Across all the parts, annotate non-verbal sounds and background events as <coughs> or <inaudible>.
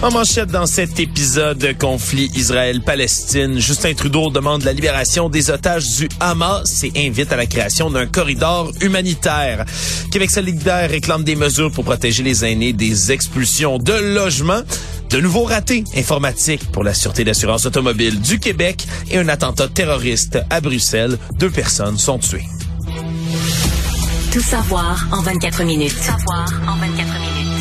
En manchette dans cet épisode de conflit Israël-Palestine, Justin Trudeau demande la libération des otages du Hamas et invite à la création d'un corridor humanitaire. Québec solidaire réclame des mesures pour protéger les aînés des expulsions de logements. De nouveaux ratés informatiques pour la Sûreté d'assurance automobile du Québec et un attentat terroriste à Bruxelles. Deux personnes sont tuées. Tout savoir en 24 minutes. Savoir en 24 minutes.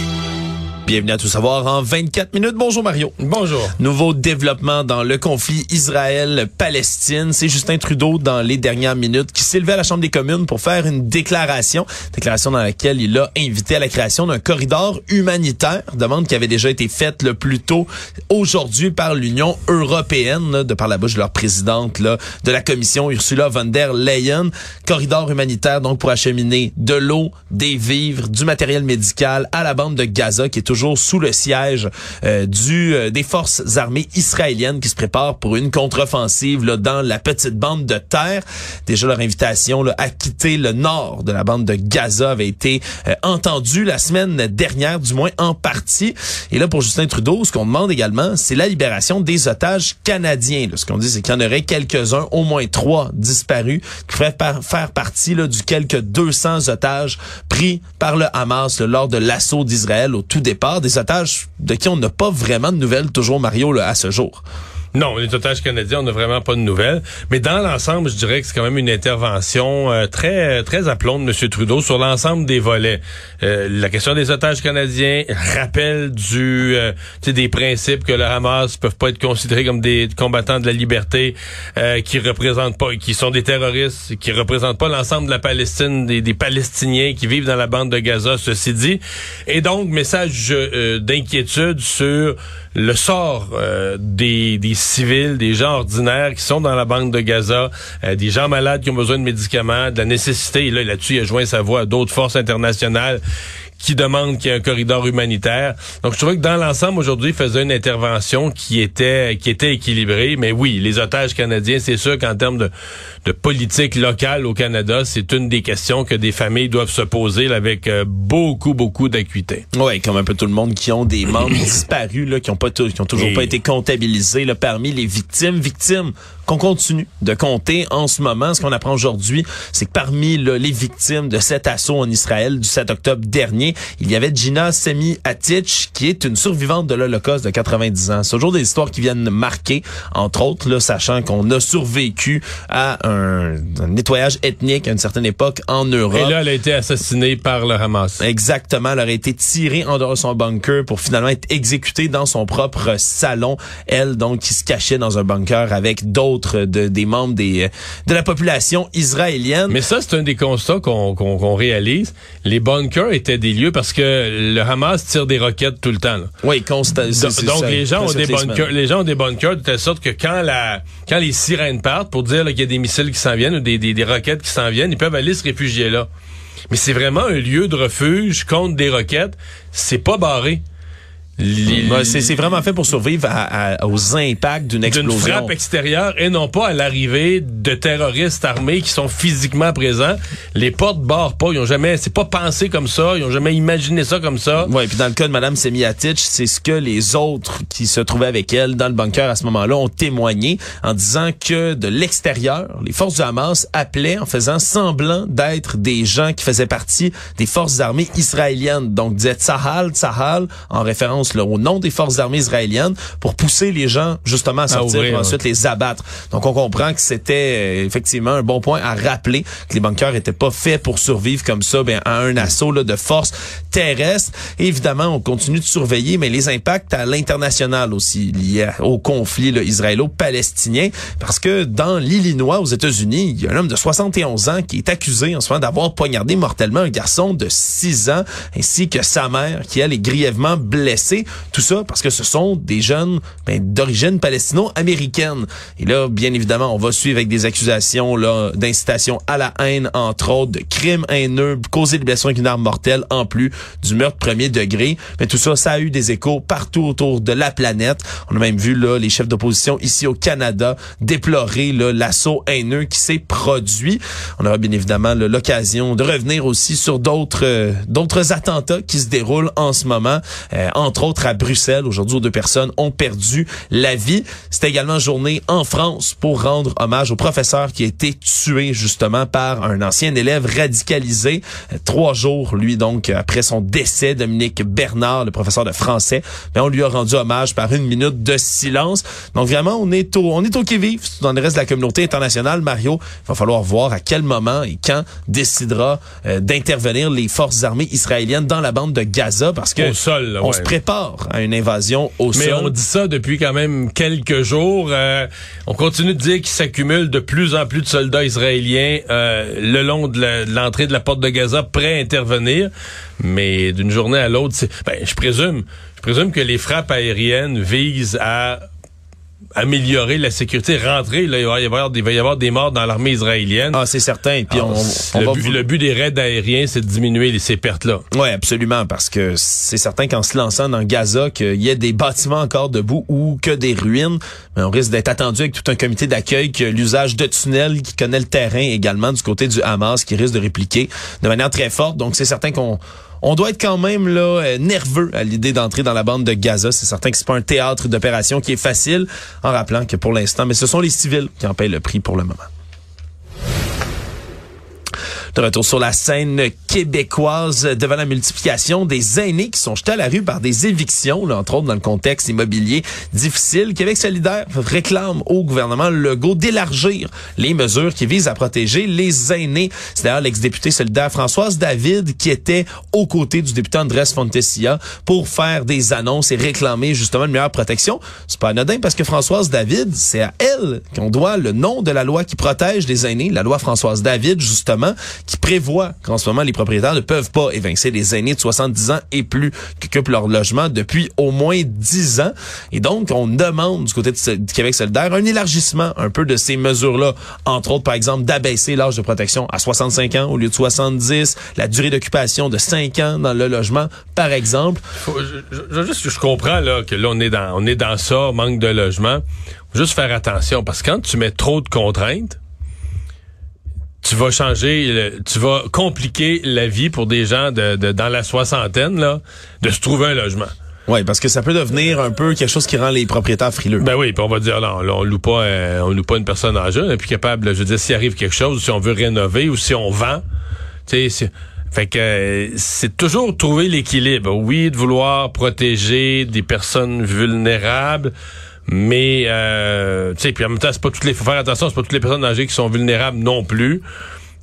Bienvenue à Tout savoir en 24 minutes. Bonjour Mario. Bonjour. Nouveau développement dans le conflit Israël-Palestine. C'est Justin Trudeau dans les dernières minutes qui s'est levé à la Chambre des communes pour faire une déclaration. Déclaration dans laquelle il a invité à la création d'un corridor humanitaire. Demande qui avait déjà été faite le plus tôt aujourd'hui par l'Union européenne, de par la bouche de leur présidente là, de la commission Ursula von der Leyen. Corridor humanitaire donc pour acheminer de l'eau, des vivres, du matériel médical à la bande de Gaza qui est toujours sous le siège euh, euh, des forces armées israéliennes qui se préparent pour une contre-offensive dans la petite bande de terre. Déjà leur invitation à quitter le nord de la bande de Gaza avait été euh, entendue la semaine dernière, du moins en partie. Et là pour Justin Trudeau, ce qu'on demande également, c'est la libération des otages canadiens. Ce qu'on dit, c'est qu'il y en aurait quelques-uns, au moins trois disparus, qui pourraient par faire partie du quelques 200 otages pris par le Hamas lors de l'assaut d'Israël au tout départ des otages de qui on n'a pas vraiment de nouvelles toujours, Mario, là, à ce jour. Non, les otages canadiens, on n'a vraiment pas de nouvelles. Mais dans l'ensemble, je dirais que c'est quand même une intervention euh, très très de M. Trudeau sur l'ensemble des volets. Euh, la question des otages canadiens, rappel du euh, des principes que le Hamas peuvent pas être considérés comme des combattants de la liberté, qui représentent pas, qui sont des terroristes, qui représentent pas l'ensemble de la Palestine, des, des, Palestiniens qui vivent dans la bande de Gaza, ceci dit. Et donc, message d'inquiétude sur le sort des, des civils, des gens ordinaires qui sont dans la bande de Gaza, euh, des gens malades qui ont besoin de médicaments, de la nécessité. Et là, là-dessus, il a joint sa voix à d'autres forces internationales qui demandent qu'il y ait un corridor humanitaire. Donc je trouvais que dans l'ensemble aujourd'hui, il faisait une intervention qui était qui était équilibrée. Mais oui, les otages canadiens, c'est sûr qu'en termes de, de politique locale au Canada, c'est une des questions que des familles doivent se poser là, avec euh, beaucoup beaucoup d'acuité. Oui, comme un peu tout le monde qui ont des membres <coughs> disparus là, qui ont pas qui ont toujours pas été comptabilisés là, parmi les victimes, victimes qu'on continue de compter en ce moment. Ce qu'on apprend aujourd'hui, c'est que parmi les victimes de cet assaut en Israël du 7 octobre dernier, il y avait Gina Semi Atich, qui est une survivante de l'Holocauste de 90 ans. C'est toujours des histoires qui viennent marquer, entre autres, là, sachant qu'on a survécu à un, nettoyage ethnique à une certaine époque en Europe. Et là, elle a été assassinée par le Hamas. Exactement. Elle aurait été tirée en dehors de son bunker pour finalement être exécutée dans son propre salon. Elle, donc, qui se cachait dans un bunker avec d'autres de, des membres des, de la population israélienne. Mais ça, c'est un des constats qu'on réalise. Les bunkers étaient des lieux parce que le Hamas tire des roquettes tout le temps. Là. Oui, constat. Donc, donc les gens ont des bunkers, les gens ont des bunkers de telle sorte que quand la quand les sirènes partent pour dire qu'il y a des missiles qui s'en viennent ou des, des, des roquettes qui s'en viennent, ils peuvent aller se réfugier là. Mais c'est vraiment un lieu de refuge contre des roquettes. C'est pas barré. C'est vraiment fait pour survivre aux impacts d'une explosion. D'une frappe extérieure et non pas à l'arrivée de terroristes armés qui sont physiquement présents. Les portes barrent pas. Ils ont jamais, c'est pas pensé comme ça. Ils ont jamais imaginé ça comme ça. Ouais. Puis dans le cas de Madame Semiatic, c'est ce que les autres qui se trouvaient avec elle dans le bunker à ce moment-là ont témoigné en disant que de l'extérieur, les forces du Hamas appelaient en faisant semblant d'être des gens qui faisaient partie des forces armées israéliennes. Donc disaient Tsahal, Tsahal en référence au nom des forces armées israéliennes pour pousser les gens justement à sortir et ensuite les abattre. Donc on comprend que c'était euh, effectivement un bon point à rappeler que les bunkers étaient pas faits pour survivre comme ça ben, à un assaut là, de force terrestre. évidemment, on continue de surveiller, mais les impacts à l'international aussi liés au conflit israélo-palestinien, parce que dans l'Illinois, aux États-Unis, il y a un homme de 71 ans qui est accusé en ce moment d'avoir poignardé mortellement un garçon de 6 ans, ainsi que sa mère, qui elle est grièvement blessée. Tout ça parce que ce sont des jeunes ben, d'origine palestino-américaine. Et là, bien évidemment, on va suivre avec des accusations là d'incitation à la haine, entre autres, de crimes haineux, causer des blessures avec une arme mortelle, en plus du meurtre premier degré. Mais tout ça, ça a eu des échos partout autour de la planète. On a même vu là les chefs d'opposition ici au Canada déplorer l'assaut haineux qui s'est produit. On aura bien évidemment l'occasion de revenir aussi sur d'autres euh, d'autres attentats qui se déroulent en ce moment, euh, entre autres à Bruxelles. Aujourd'hui, deux personnes ont perdu la vie. C'était également journée en France pour rendre hommage au professeur qui a été tué justement par un ancien élève radicalisé. Trois jours, lui, donc, après son décès, Dominique Bernard, le professeur de français, mais on lui a rendu hommage par une minute de silence. Donc vraiment, on est au, on est au qui-vive dans le reste de la communauté internationale. Mario, il va falloir voir à quel moment et quand décidera euh, d'intervenir les forces armées israéliennes dans la bande de Gaza parce que sol, on se prépare à une invasion au sol. Mais on dit ça depuis quand même quelques jours. Euh, on continue de dire qu'il s'accumule de plus en plus de soldats israéliens euh, le long de l'entrée de la porte de Gaza prêts à intervenir. Mais d'une journée à l'autre, ben, je présume, je présume que les frappes aériennes visent à améliorer la sécurité, rentrer, là, il, va y avoir, il va y avoir des morts dans l'armée israélienne. Ah, c'est certain. Puis on, le, but, le, but, des raids aériens, c'est de diminuer ces pertes-là. Oui, absolument, parce que c'est certain qu'en se lançant dans Gaza, qu'il y ait des bâtiments encore debout ou que des ruines, mais on risque d'être attendu avec tout un comité d'accueil que l'usage de tunnels qui connaît le terrain également du côté du Hamas qui risque de répliquer de manière très forte. Donc c'est certain qu'on on doit être quand même là euh, nerveux à l'idée d'entrer dans la bande de Gaza. C'est certain que c'est pas un théâtre d'opération qui est facile, en rappelant que pour l'instant, mais ce sont les civils qui en payent le prix pour le moment. De retour sur la scène québécoise devant la multiplication des aînés qui sont jetés à la rue par des évictions, là, entre autres dans le contexte immobilier difficile. Québec solidaire réclame au gouvernement Legault d'élargir les mesures qui visent à protéger les aînés. C'est d'ailleurs l'ex-député solidaire Françoise David qui était aux côtés du député Andrés Fontessia pour faire des annonces et réclamer justement une meilleure protection. C'est pas anodin parce que Françoise David, c'est à elle qu'on doit le nom de la loi qui protège les aînés, la loi Françoise David justement, qui prévoit qu'en ce moment, les propriétaires ne peuvent pas évincer les aînés de 70 ans et plus qui occupent leur logement depuis au moins 10 ans. Et donc, on demande du côté du Québec solidaire un élargissement un peu de ces mesures-là. Entre autres, par exemple, d'abaisser l'âge de protection à 65 ans au lieu de 70, la durée d'occupation de 5 ans dans le logement, par exemple. Faut, je, je, comprends là que là, on est dans, on est dans ça, manque de logement. juste faire attention parce que quand tu mets trop de contraintes, tu vas changer, tu vas compliquer la vie pour des gens de, dans la soixantaine là, de se trouver un logement. Oui, parce que ça peut devenir un peu quelque chose qui rend les propriétaires frileux. Ben oui, puis on va dire non, on loue pas, euh, on loue pas une personne âgée, on est plus capable. Je veux dire, s'il arrive quelque chose, si on veut rénover ou si on vend, tu sais, fait que euh, c'est toujours trouver l'équilibre. Oui, de vouloir protéger des personnes vulnérables. Mais euh, tu sais, puis en même temps, c'est pas toutes les. Faut faire attention, c'est pas toutes les personnes âgées qui sont vulnérables non plus.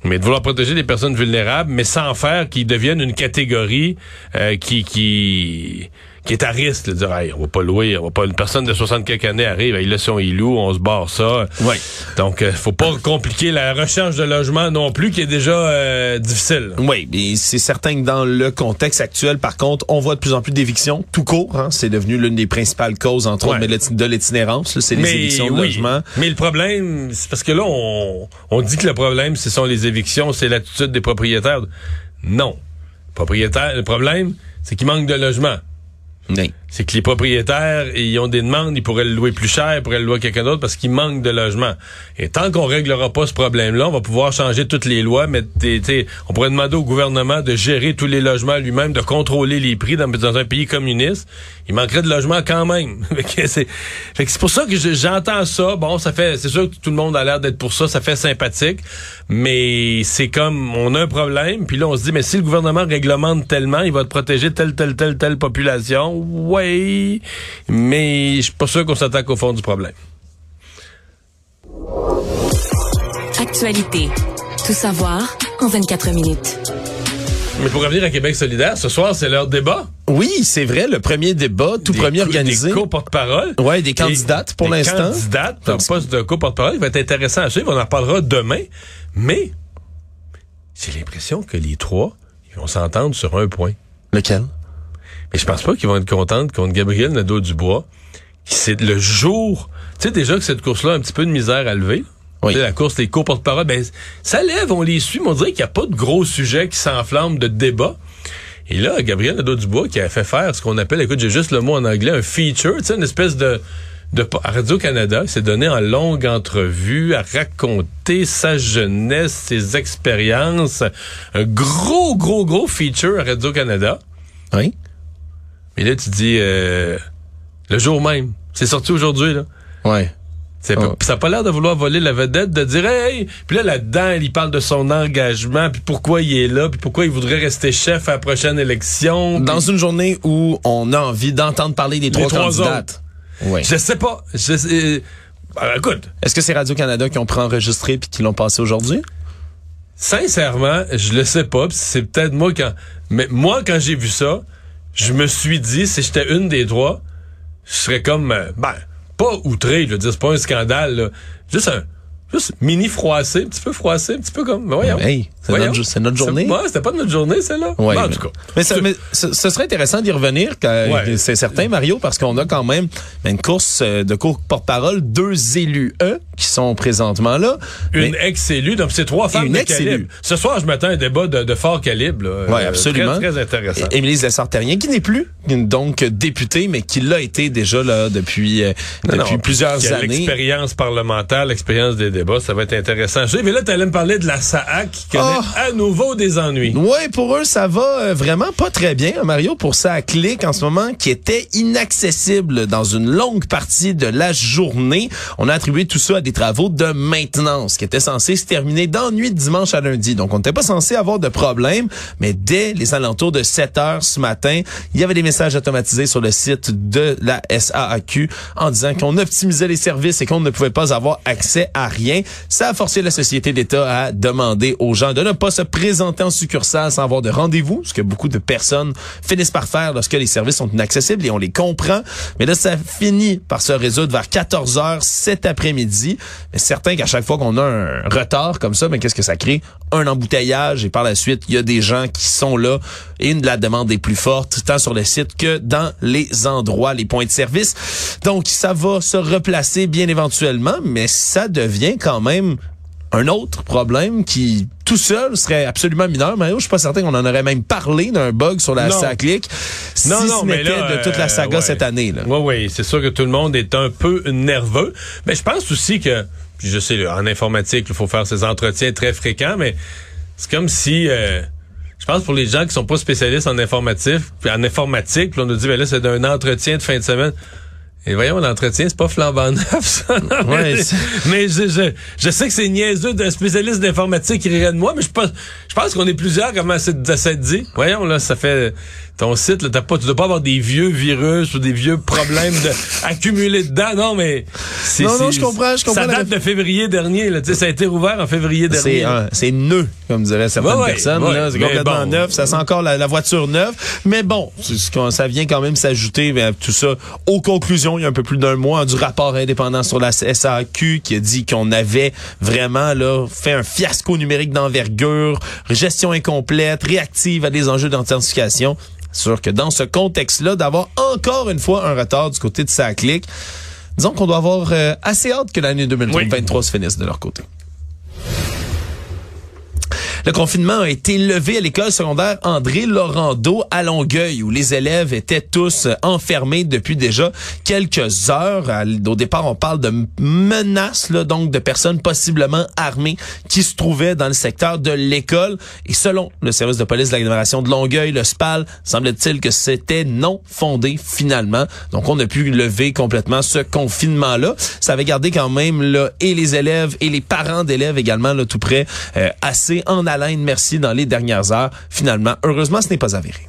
Mais de vouloir protéger des personnes vulnérables, mais sans faire qu'ils deviennent une catégorie euh, qui qui qui est à risque de dire hey, on va pas louer, on va pas une personne de 60 quelques années arrive, il son il loue, on se barre ça. Oui. Donc euh, faut pas compliquer la recherche de logement non plus qui est déjà euh, difficile. Oui, mais c'est certain que dans le contexte actuel par contre, on voit de plus en plus d'évictions tout court, hein, c'est devenu l'une des principales causes entre autres de l'itinérance, c'est les évictions de logement. Mais le problème c'est parce que là on on dit que le problème ce sont les évictions, c'est l'attitude des propriétaires. Non. Propriétaire, le problème c'est qu'il manque de logement. Bem. C'est que les propriétaires, ils ont des demandes, ils pourraient le louer plus cher, ils pourraient le louer à quelqu'un d'autre parce qu'il manque de logement. Et tant qu'on réglera pas ce problème-là, on va pouvoir changer toutes les lois, mais on pourrait demander au gouvernement de gérer tous les logements lui-même, de contrôler les prix dans, dans, un pays communiste. Il manquerait de logements quand même. <laughs> c'est pour ça que j'entends ça. Bon, ça fait, c'est sûr que tout le monde a l'air d'être pour ça, ça fait sympathique, mais c'est comme on a un problème, puis là on se dit mais si le gouvernement réglemente tellement, il va te protéger telle telle telle telle population. Ouais, mais je suis pas sûr qu'on s'attaque au fond du problème. Actualité. Tout savoir en 24 minutes. Mais pour revenir à Québec solidaire, ce soir, c'est leur débat. Oui, c'est vrai, le premier débat, tout premier organisé. Des co-porte-parole. Ouais, des candidates pour l'instant. Des candidates, un poste de co-porte-parole. Il va être intéressant à suivre. On en reparlera demain. Mais, j'ai l'impression que les trois, ils vont s'entendre sur un point. Lequel? Mais je pense pas qu'ils vont être contents contre Gabriel Nadeau-Dubois. C'est le jour... Tu sais déjà que cette course-là a un petit peu de misère à lever. Oui. Tu sais, La course, les cours porte-parole, ben, ça lève, on les suit, mais on dirait qu'il n'y a pas de gros sujets qui s'enflamment de débat. Et là, Gabriel Nadeau-Dubois qui a fait faire ce qu'on appelle, écoute, j'ai juste le mot en anglais, un feature, tu sais, une espèce de... de Radio-Canada, s'est donné en longue entrevue à raconter sa jeunesse, ses expériences. Un gros, gros, gros feature à Radio-Canada. Oui. Mais là, tu dis, euh, le jour même. C'est sorti aujourd'hui, là. Ouais. Oh. Ça n'a pas l'air de vouloir voler la vedette, de dire hey! Puis là, là-dedans, il parle de son engagement, puis pourquoi il est là, puis pourquoi il voudrait rester chef à la prochaine élection. Dans puis- une journée où on a envie d'entendre parler des trois trois candidates. Oui. Je sais pas. Je sais- euh, ben, écoute, Est-ce que c'est Radio-Canada qui ont préenregistré puis qui l'ont passé aujourd'hui? sincèrement, je le sais pas. C'est peut-être moi quand. Mais moi, quand j'ai vu ça, je me suis dit, si j'étais une des trois, je serais comme. euh, ben, pas outré, je veux dire, c'est pas un scandale, là. Juste un. Juste mini froissé, un petit peu froissé, un petit peu comme. ben, voyons. Hey, c'est notre, notre journée. C'est- Ouais, c'était pas notre journée, celle-là. Ouais, Ben, en tout cas. mais, ça- mais ce, ce serait intéressant d'y revenir, quand- Ouais. c'est certain, Mario, parce qu'on a quand même une course euh, de cours porte-parole, deux élus E qui sont présentement là. Une ex-élue, donc c'est trois femmes une de ex-élue. calibre. Ce soir, je m'attends à un débat de, de fort calibre. Oui, Euh, absolument. Très, très intéressant. Émilie Lessard-Terrien, qui n'est plus donc députée, mais qui l'a été déjà là depuis, euh, Non, depuis non, plusieurs années. L'expérience parlementaire, l'expérience des débats, ça va être intéressant. Mais là, tu allais me parler de la SAAC qui connaît Oh! à nouveau des ennuis. Ouais, pour eux, ça va euh, vraiment pas très bien, hein, Mario, pour ça clic en ce moment, qui était inaccessible dans une longue partie de la journée. On a attribué tout ça à des travaux de maintenance qui étaient censés se terminer dans nuit de dimanche à lundi. Donc, on n'était pas censé avoir de problème, mais dès les alentours de 7 heures ce matin, il y avait des messages automatisés sur le site de la SAAQ en disant qu'on optimisait les services et qu'on ne pouvait pas avoir accès à rien. Ça a forcé la société d'État à demander aux gens de ne pas se présenter en succursale sans avoir de rendez-vous, ce que beaucoup de personnes finissent par faire lorsque les services sont inaccessibles et on les comprend. Mais là, ça finit par se résoudre vers 14 heures cet après-midi. Mais certain qu'à chaque fois qu'on a un retard comme ça, mais qu'est-ce que ça crée? Un embouteillage et par la suite, il y a des gens qui sont là et une de la demande est plus forte, tant sur le site que dans les endroits, les points de service. Donc, ça va se replacer bien éventuellement, mais ça devient quand même un autre problème qui tout seul serait absolument mineur. Mario, je suis pas certain qu'on en aurait même parlé d'un bug sur la. SACLIC si Non, non, ce mais n'était là, de toute la euh, saga ouais. cette année. Là. Oui, oui, c'est sûr que tout le monde est un peu nerveux. Mais je pense aussi que, je sais, en informatique, il faut faire ces entretiens très fréquents, mais c'est comme si, euh, je pense pour les gens qui sont pas spécialistes en informatique, puis en informatique, puis on nous dit, ben là, c'est d'un entretien de fin de semaine. Et voyons, l'entretien, c'est pas flambant <laughs> neuf, ça. Non, Ouais, mais je, je, je sais que c'est niaiseux d'un spécialiste d'informatique qui rirait de moi, mais je pense, je pense qu'on est plusieurs comme à s'être dit. Voyons, là, ça fait ton site, là, t'as pas, tu dois pas avoir des vieux virus ou des vieux problèmes de, <laughs> accumulés dedans. Non, mais c'est, Non, non, je comprends, je comprends Ça la- date de février dernier, là. Ça a été rouvert en février dernier. C'est neuf, comme diraient certaines Ouais, ouais, personnes. ouais, c'est complètement bon. neuf. Ça sent encore la, la voiture neuve. Mais bon, ça vient quand même s'ajouter ben, tout ça. Aux conclusions, il y a un peu plus d'un mois, du rapport indépendant sur la SAQ qui a dit qu'on avait vraiment là fait un fiasco numérique d'envergure, gestion incomplète, réactive à des enjeux d'authentification. Sûr que dans ce contexte-là, d'avoir encore une fois un retard du côté de SACLIC, disons qu'on doit avoir euh, assez hâte que l'année 2023 se finisse de leur côté. Le confinement a été levé à l'école secondaire André Laurando à Longueuil, où les élèves étaient tous enfermés depuis déjà quelques heures. Au départ, on parle de menaces, là, donc de personnes possiblement armées qui se trouvaient dans le secteur de l'école. Et selon le service de police de l'agglomération de Longueuil, le SPAL, semble-t-il que c'était non fondé finalement. Donc, on a pu lever complètement ce confinement-là. Ça avait gardé quand même là, et les élèves et les parents d'élèves également là, tout près euh, assez en haleine, merci, dans les dernières heures. Finalement, heureusement, ce n'est pas avéré.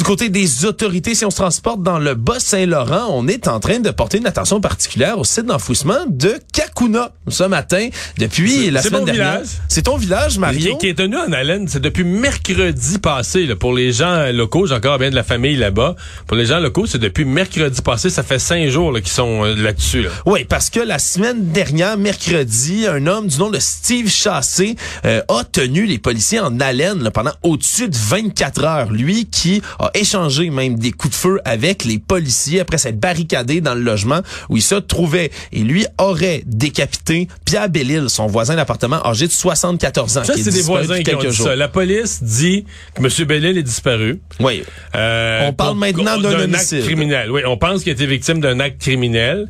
Du côté des autorités, si on se transporte dans le Bas-Saint-Laurent, on est en train de porter une attention particulière au site d'enfouissement de Kakuna ce matin depuis la semaine dernière. village. C'est ton village, Mario? Qui, est tenu en haleine, c'est depuis mercredi passé. Là, pour les gens locaux, j'ai encore bien de la famille là-bas. Pour les gens locaux, c'est depuis mercredi passé. Ça fait cinq jours là, qu'ils sont euh, là-dessus. Là. Oui, parce que la semaine dernière, mercredi, un homme du nom de Steve Chassé euh, a tenu les policiers en haleine là, pendant au-dessus de 24 heures. Lui qui a échangé même des coups de feu avec les policiers après s'être barricadé dans le logement où il se trouvait. Et lui aurait décapité Pierre Bellil, son voisin d'appartement âgé de 74 ans. Ça, c'est des voisins qui ont dit ça. La police dit que M. Bellil est disparu. Oui. Euh, On parle maintenant d'un acte criminel. Oui, on pense qu'il a été victime d'un acte criminel.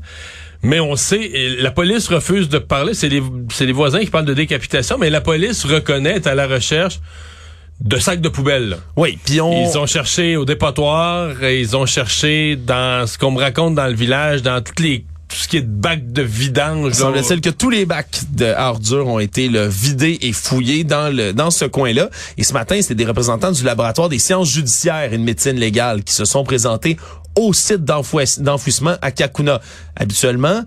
Mais on sait, la police refuse de parler. C'est les, voisins qui parlent de décapitation, mais la police reconnaît à la recherche de sacs de poubelle. Oui, puis on... Ils ont cherché au dépotoir, et ils ont cherché dans ce qu'on me raconte dans le village, dans toutes les tout ce qui est de bacs de vidange. là. Semble-t-il que tous les bacs de ordures ont été là, vidés et fouillés dans le dans ce coin-là. Et ce matin, c'est des représentants du laboratoire des sciences judiciaires et de médecine légale qui se sont présentés au site d'enfouis- d'enfouissement à Kakuna. Habituellement,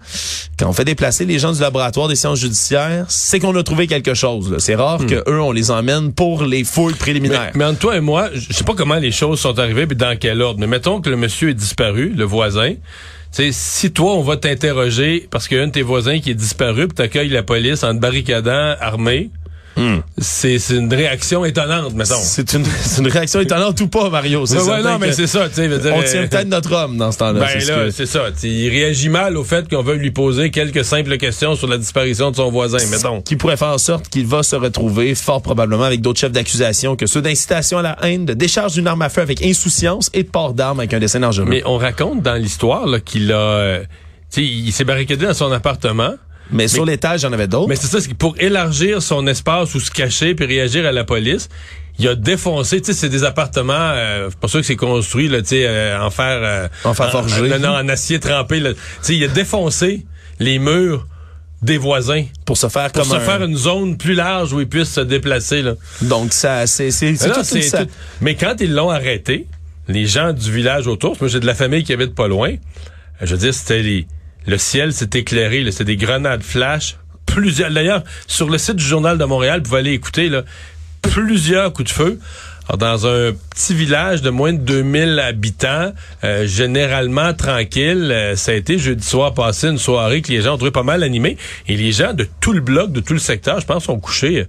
quand on fait déplacer les gens du laboratoire des sciences judiciaires, c'est qu'on a trouvé quelque chose. C'est rare que eux on les emmène pour les fouilles préliminaires. mais entre toi et moi, je sais pas comment les choses sont arrivées puis dans quel ordre. Mais mettons que le monsieur est disparu, le voisin. Tu sais, si toi, on va t'interroger parce qu'il y a un de tes voisins qui est disparu puis t'accueilles la police en te barricadant armé, c'est c'est une réaction étonnante, mettons. C'est une, <laughs> c'est une réaction étonnante ou pas, Mario. C'est Ouais, non, mais c'est ça, tu sais. veux dire, On euh, tient peut-être notre homme dans ce temps-là. Ben c'est ce là, c'est ça. Il réagit mal au fait qu'on veuille lui poser quelques simples questions sur la disparition de son voisin, mettons. qui pourrait faire en sorte qu'il va se retrouver fort probablement avec d'autres chefs d'accusation que ceux d'incitation à la haine, de décharge d'une arme à feu avec insouciance et de port d'armes avec un dessin dangereux. Mais on raconte dans l'histoire qu'il a... euh, tu sais, il s'est barricadé dans son appartement. Mais sur l'étage, il y en avait d'autres. Mais c'est ça, c'est que pour élargir son espace ou se cacher puis réagir à la police, il a défoncé, tu sais, c'est des appartements, euh, pas sûr que c'est construit, là, tu sais, euh, en fer... euh, En fer forgé. non, non, en acier trempé, là. Tu sais, il a défoncé les murs des voisins pour se faire pour comme se un- faire une zone plus large où ils puissent se déplacer, là. Donc ça, c'est c'est sa- tout- Mais quand ils l'ont arrêté, les gens du village autour, parce que moi j'ai de la famille qui habite pas loin, je veux dire, c'était les... Le ciel s'est éclairé, c'était des grenades flash. Plusieurs. D'ailleurs, sur le site du Journal de Montréal, vous pouvez aller écouter là, plusieurs coups de feu. Dans un petit village de moins de 2000 habitants, euh, généralement tranquille, euh, ça a été jeudi soir passé une soirée que les gens ont trouvé pas mal animée. Et les gens de tout le bloc, de tout le secteur, je pense, sont couchés. euh,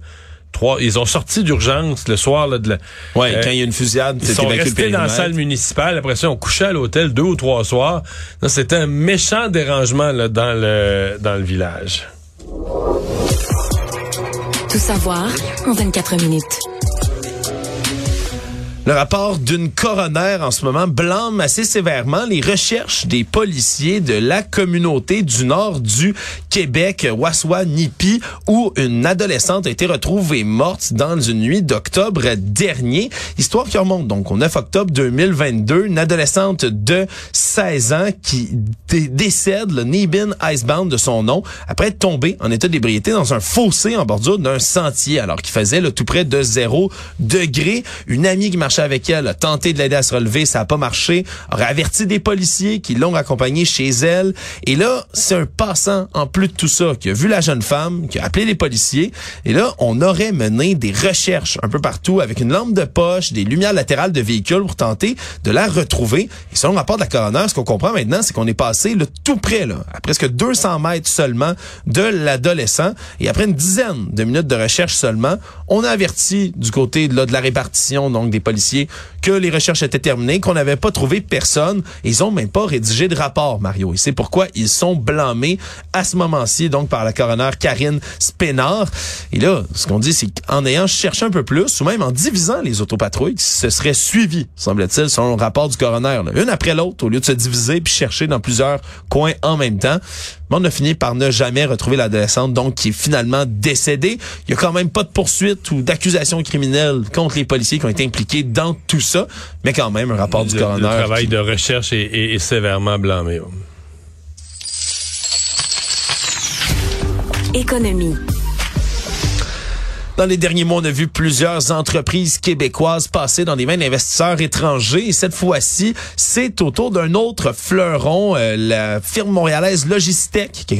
Trois, ils ont sorti d'urgence le soir là, de la, Ouais, euh, quand il y a une fusillade, ils c'est sont restés dans la salle municipale. Après ça, on couchait à l'hôtel deux ou trois soirs. C'était un méchant dérangement là, dans le dans le village. Tout savoir en 24 minutes. Le rapport d'une coroner en ce moment blâme assez sévèrement les recherches des policiers de la communauté du nord du Québec, Waswa-Nipi, où une adolescente a été retrouvée morte dans une nuit d'octobre dernier. Histoire qui remonte donc au 9 octobre 2022. Une adolescente de 16 ans qui dé- décède, le Nibin Icebound de son nom, après être tombée en état d'ébriété dans un fossé en bordure d'un sentier, alors qu'il faisait là, tout près de zéro degré. Une amie qui marchait avec elle a tenté de l'aider à se relever, ça n'a pas marché, aurait averti des policiers qui l'ont accompagnée chez elle. Et là, c'est un passant, en plus de tout ça, qui a vu la jeune femme, qui a appelé les policiers. Et là, on aurait mené des recherches un peu partout avec une lampe de poche, des lumières latérales de véhicules pour tenter de la retrouver. Et selon le rapport de la coroner, ce qu'on comprend maintenant, c'est qu'on est passé là, tout près, là, à presque 200 mètres seulement de l'adolescent. Et après une dizaine de minutes de recherche seulement, on a averti du côté de la répartition, donc des policiers, policiers que les recherches étaient terminées, qu'on n'avait pas trouvé personne. Ils ont même pas rédigé de rapport, Mario. Et c'est pourquoi ils sont blâmés à ce moment-ci, donc par la coroner Karine Spénard. Et là, ce qu'on dit, c'est qu'en ayant cherché un peu plus, ou même en divisant les autopatrouilles, ce serait suivi, semble-t-il, selon le rapport du coroner, là, une après l'autre, au lieu de se diviser puis chercher dans plusieurs coins en même temps. Mais on a fini par ne jamais retrouver l'adolescente, donc qui est finalement décédée. Il y a quand même pas de poursuite ou d'accusation criminelle contre les policiers qui ont été impliqués dans tout ça, mais quand même un rapport du Le, coroner. le travail qui- de recherche est, est- est sévèrement blâmé. Économie. Dans les derniers mois, on a vu plusieurs entreprises québécoises passer dans des mains d'investisseurs étrangers. Et cette fois-ci, c'est autour d'un autre fleuron, euh, la firme montréalaise Logistec, qui est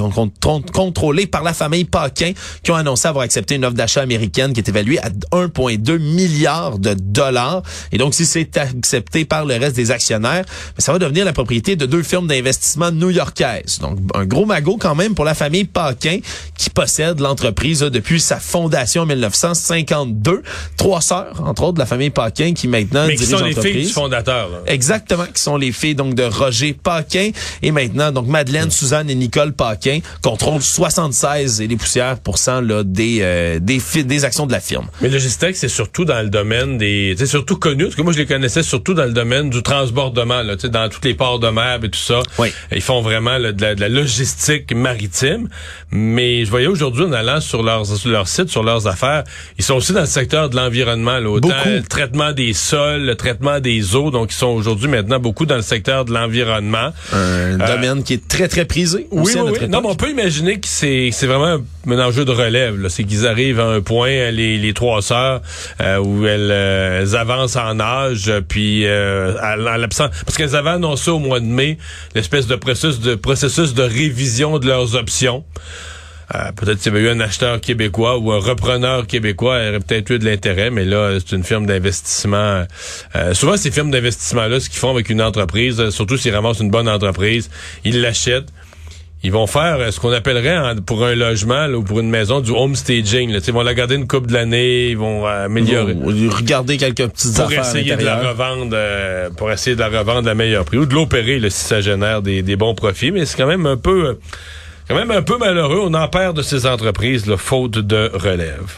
contrôlée par la famille Paquin, qui ont annoncé avoir accepté une offre d'achat américaine qui est évaluée à 1,2 milliard de dollars. Et donc, si c'est accepté par le reste des actionnaires, ça va devenir la propriété de deux firmes d'investissement new-yorkaises. Donc, un gros magot quand même pour la famille Paquin, qui possède l'entreprise depuis sa fondation en 1952. Trois sœurs, entre autres, de la famille Paquin, qui maintenant Mais qui sont les filles du fondateur. Exactement, qui sont les filles donc de Roger Paquin. Et maintenant, donc Madeleine, Suzanne et Nicole Paquin contrôlent 76 et les poussières là, des, euh, des, des actions de la firme. Mais Logistec, c'est surtout dans le domaine des... C'est surtout connu, parce que moi, je les connaissais surtout dans le domaine du transbordement, là, dans tous les ports de mer et tout ça. Oui. Ils font vraiment de, la, logistique maritime. Mais je voyais aujourd'hui, en allant sur leur, sur leur site, sur leurs affaires, ils sont aussi dans le secteur de l'environnement, le traitement des sols, le traitement des eaux. Donc, ils sont aujourd'hui maintenant beaucoup dans le secteur de l'environnement. Un euh, domaine qui est très, très prisé. Oui, oui, oui. Non, mais on peut imaginer que c'est vraiment un enjeu de relève. C'est qu'ils arrivent à un point, les, les trois sœurs, euh, où elles, euh, avancent en âge, puis à, l'absence... Parce qu'elles avaient annoncé au mois de mai l'espèce de processus de processus de révision de leurs options. Euh, peut-être s'il y avait eu un acheteur québécois ou un repreneur québécois, il aurait peut-être eu de l'intérêt, mais là, c'est une firme d'investissement. Euh, souvent, ces firmes d'investissement-là, ce qu'ils font avec une entreprise, surtout s'ils ramassent une bonne entreprise, ils l'achètent. Ils vont faire euh, ce qu'on appellerait pour un logement ou pour une maison du home staging. Ils vont la garder une coupe de l'année, ils vont améliorer. regarder quelques petites pour essayer de la revendre, pour essayer de la revendre à meilleur prix ou de l'opérer si ça génère des, des bons profits. Mais c'est quand même un peu quand même un peu malheureux. On en perd de ces entreprises, le faute de relève.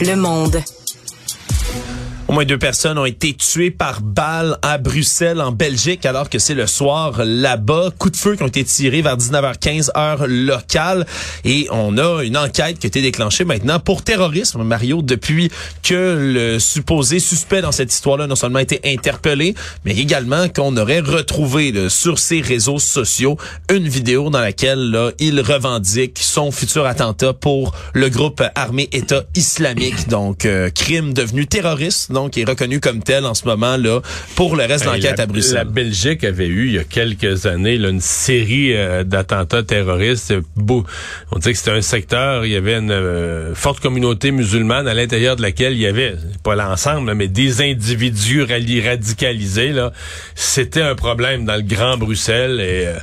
Le monde. Au moins deux personnes ont été tuées par balle à Bruxelles, en Belgique, alors que c'est le soir là-bas. Coup de feu qui ont été tirés vers 19h15 heure locale. Et on a une enquête qui a été déclenchée maintenant pour terrorisme, Mario, depuis que le supposé suspect dans cette histoire-là non seulement été interpellé, mais également qu'on aurait retrouvé sur ses réseaux sociaux une vidéo dans laquelle il revendique son futur attentat pour le groupe armé État islamique. Donc, euh, crime devenu terroriste donc qui est reconnu comme tel en ce moment là pour le reste de l'enquête à Bruxelles. La Belgique avait eu il y a quelques années là, une série euh, d'attentats terroristes. Beau, on disait que c'était un secteur, il y avait une euh, forte communauté musulmane à l'intérieur de laquelle il y avait pas l'ensemble, mais des individus radicalisés là. C'était un problème dans le Grand Bruxelles et euh,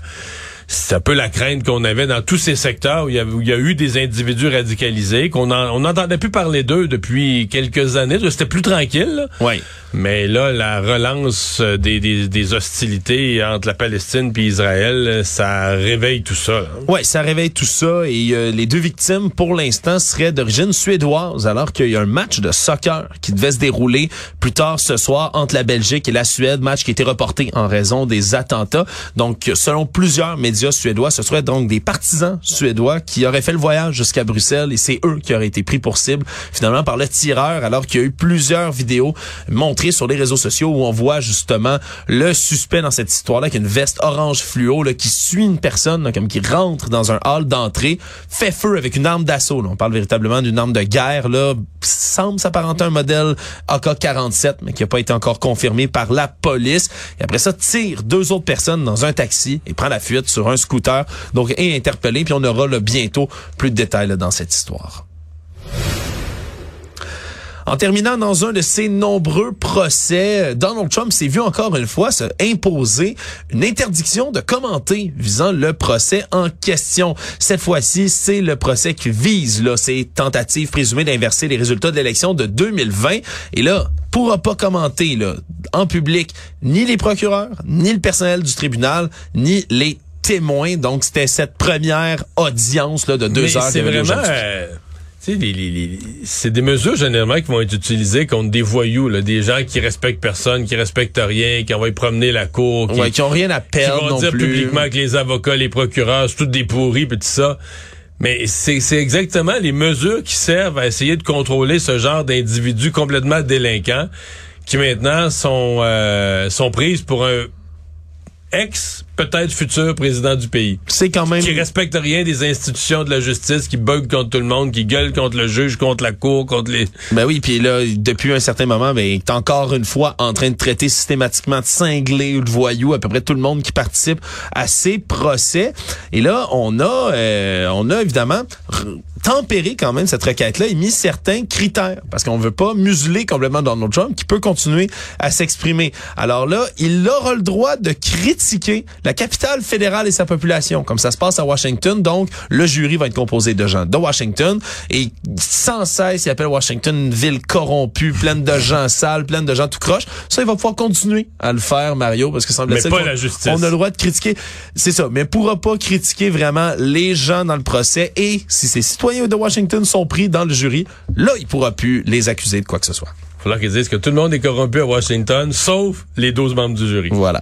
c'est un peu la crainte qu'on avait dans tous ces secteurs où il y a, eu des individus radicalisés, qu'on on n'entendait plus parler d'eux depuis quelques années. C'était plus tranquille. Oui. Mais là, la relance des, des, hostilités entre la Palestine et Israël, ça réveille tout ça. Oui, ça réveille tout ça. Et euh, les deux victimes, pour l'instant, seraient d'origine suédoise, alors qu'il y a un match de soccer qui devait se dérouler plus tard ce soir entre la Belgique et la Suède, match qui a été reporté en raison des attentats. Donc, selon plusieurs médias suédois. Ce serait donc des partisans suédois qui auraient fait le voyage jusqu'à Bruxelles et c'est eux qui auraient été pris pour cible finalement par le tireur alors qu'il y a eu plusieurs vidéos montrées sur les réseaux sociaux où on voit justement le suspect dans cette histoire-là qui a une veste orange fluo là, qui suit une personne comme qui rentre dans un hall d'entrée, fait feu avec une arme d'assaut. On parle véritablement d'une arme de guerre là, semble s'apparenter à un modèle AK-47 mais qui n'a pas été encore confirmé par la police. Et après ça tire deux autres personnes dans un taxi et prend la fuite sur scooter, donc est interpellé, puis on aura bientôt plus de détails dans cette histoire. En terminant dans un de ses nombreux procès, Donald Trump s'est vu encore une fois se imposer une interdiction de commenter visant le procès en question. Cette fois-ci, c'est le procès qui vise ces tentatives présumées d'inverser les résultats de l'élection de 2020. Et là, pourra pas commenter en public ni les procureurs, ni le personnel du tribunal, ni les Donc, c'était cette première audience là, de deux heures. C'est vraiment... Euh, c'est des mesures généralement qui vont être utilisées contre des voyous, là, des gens qui respectent personne, qui respectent rien, qui envoient promener la cour, qui, qui ont rien à perdre qui vont dire publiquement que les avocats, les procureurs, c'est tout des pourris, pis tout ça. Mais c'est exactement les mesures qui servent à essayer de contrôler ce genre d'individus complètement délinquants qui maintenant sont euh, sont prises pour un ex peut-être futur président du pays. C'est quand même... Qui respecte rien des institutions de la justice, qui bug contre tout le monde, qui gueule contre le juge, contre la cour, contre les... Ben oui, puis là, depuis un certain moment, ben, il est encore une fois en train de traiter systématiquement de cinglés ou de voyous à peu près tout le monde qui participe à ces procès. Et là, on a, euh, on a évidemment tempéré quand même cette requête-là et mis certains critères parce qu'on veut pas museler complètement Donald Trump qui peut continuer à s'exprimer. Alors là, il aura le droit de critiquer la capitale fédérale et sa population, comme ça se passe à Washington. Donc, le jury va être composé de gens de Washington et sans cesse, il appelle Washington une ville corrompue, pleine de gens sales, pleine de gens tout croche. Ça, il va pouvoir continuer à le faire, Mario, parce que semble Mais pas la justice. On a le droit de critiquer, c'est ça, mais pourra pas critiquer vraiment les gens dans le procès et si ces citoyens de Washington sont pris dans le jury, là, il pourra plus les accuser de quoi que ce soit. Il falloir qu'ils disent que tout le monde est corrompu à Washington, sauf les 12 membres du jury. Voilà.